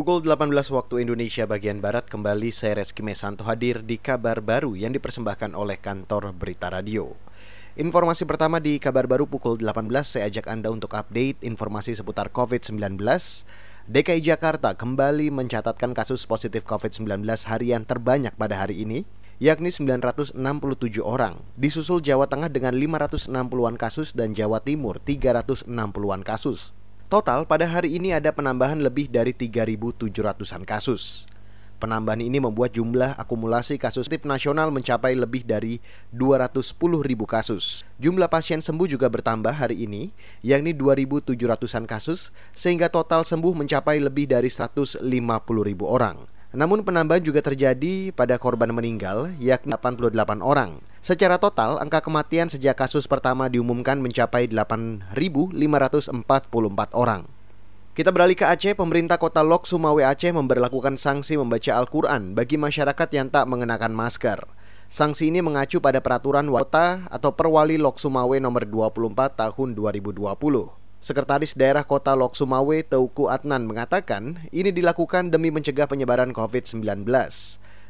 Pukul 18 waktu Indonesia bagian Barat kembali saya Reski Mesanto hadir di kabar baru yang dipersembahkan oleh kantor Berita Radio. Informasi pertama di kabar baru pukul 18 saya ajak Anda untuk update informasi seputar COVID-19. DKI Jakarta kembali mencatatkan kasus positif COVID-19 harian terbanyak pada hari ini, yakni 967 orang. Disusul Jawa Tengah dengan 560-an kasus dan Jawa Timur 360-an kasus. Total pada hari ini ada penambahan lebih dari 3.700-an kasus. Penambahan ini membuat jumlah akumulasi kasus aktif nasional mencapai lebih dari 210.000 kasus. Jumlah pasien sembuh juga bertambah hari ini, yakni 2.700-an kasus, sehingga total sembuh mencapai lebih dari 150.000 orang. Namun penambahan juga terjadi pada korban meninggal, yakni 88 orang. Secara total, angka kematian sejak kasus pertama diumumkan mencapai 8.544 orang. Kita beralih ke Aceh, pemerintah kota Lok Sumawe Aceh memberlakukan sanksi membaca Al-Quran bagi masyarakat yang tak mengenakan masker. Sanksi ini mengacu pada peraturan kota atau Perwali Lok Sumawe nomor 24 tahun 2020. Sekretaris Daerah Kota Lok Sumawe Teuku Adnan mengatakan ini dilakukan demi mencegah penyebaran COVID-19.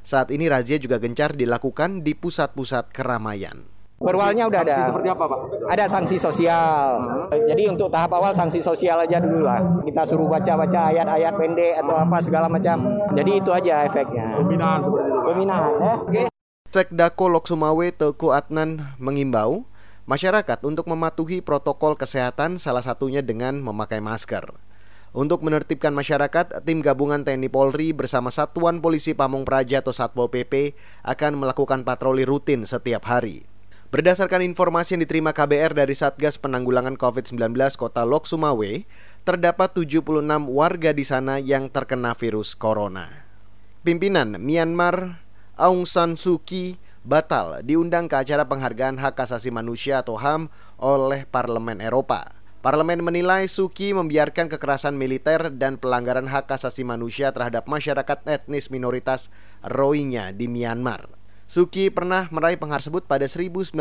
Saat ini razia juga gencar dilakukan di pusat-pusat keramaian. Perwalnya udah sanksi ada. seperti apa, Pak? Ada sanksi sosial. Hmm. Jadi untuk tahap awal sanksi sosial aja dulu lah. Kita suruh baca-baca ayat-ayat pendek atau apa segala macam. Jadi itu aja efeknya. Pembinaan seperti itu, Pak. Pembinaan ya. Oke. Sekdako Lok Sumawe Teguh Adnan mengimbau masyarakat untuk mematuhi protokol kesehatan salah satunya dengan memakai masker. Untuk menertibkan masyarakat, tim gabungan TNI Polri bersama Satuan Polisi Pamung Praja atau Satpol PP akan melakukan patroli rutin setiap hari. Berdasarkan informasi yang diterima KBR dari Satgas Penanggulangan COVID-19 Kota Lok Sumawe, terdapat 76 warga di sana yang terkena virus corona. Pimpinan Myanmar Aung San Suu Kyi batal diundang ke acara penghargaan hak asasi manusia atau HAM oleh Parlemen Eropa. Parlemen menilai Suki membiarkan kekerasan militer dan pelanggaran hak asasi manusia terhadap masyarakat etnis minoritas Rohingya di Myanmar. Suki pernah meraih penghargaan tersebut pada 1990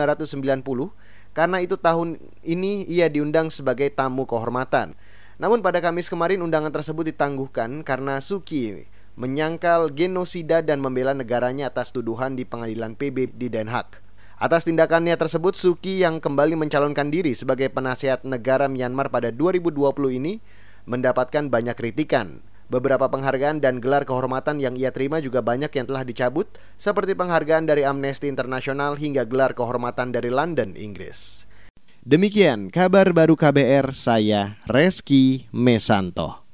karena itu tahun ini ia diundang sebagai tamu kehormatan. Namun pada Kamis kemarin undangan tersebut ditangguhkan karena Suki menyangkal genosida dan membela negaranya atas tuduhan di pengadilan PB di Den Haag. Atas tindakannya tersebut, Suki yang kembali mencalonkan diri sebagai penasihat negara Myanmar pada 2020 ini mendapatkan banyak kritikan. Beberapa penghargaan dan gelar kehormatan yang ia terima juga banyak yang telah dicabut, seperti penghargaan dari Amnesty International hingga gelar kehormatan dari London, Inggris. Demikian kabar baru KBR, saya Reski Mesanto.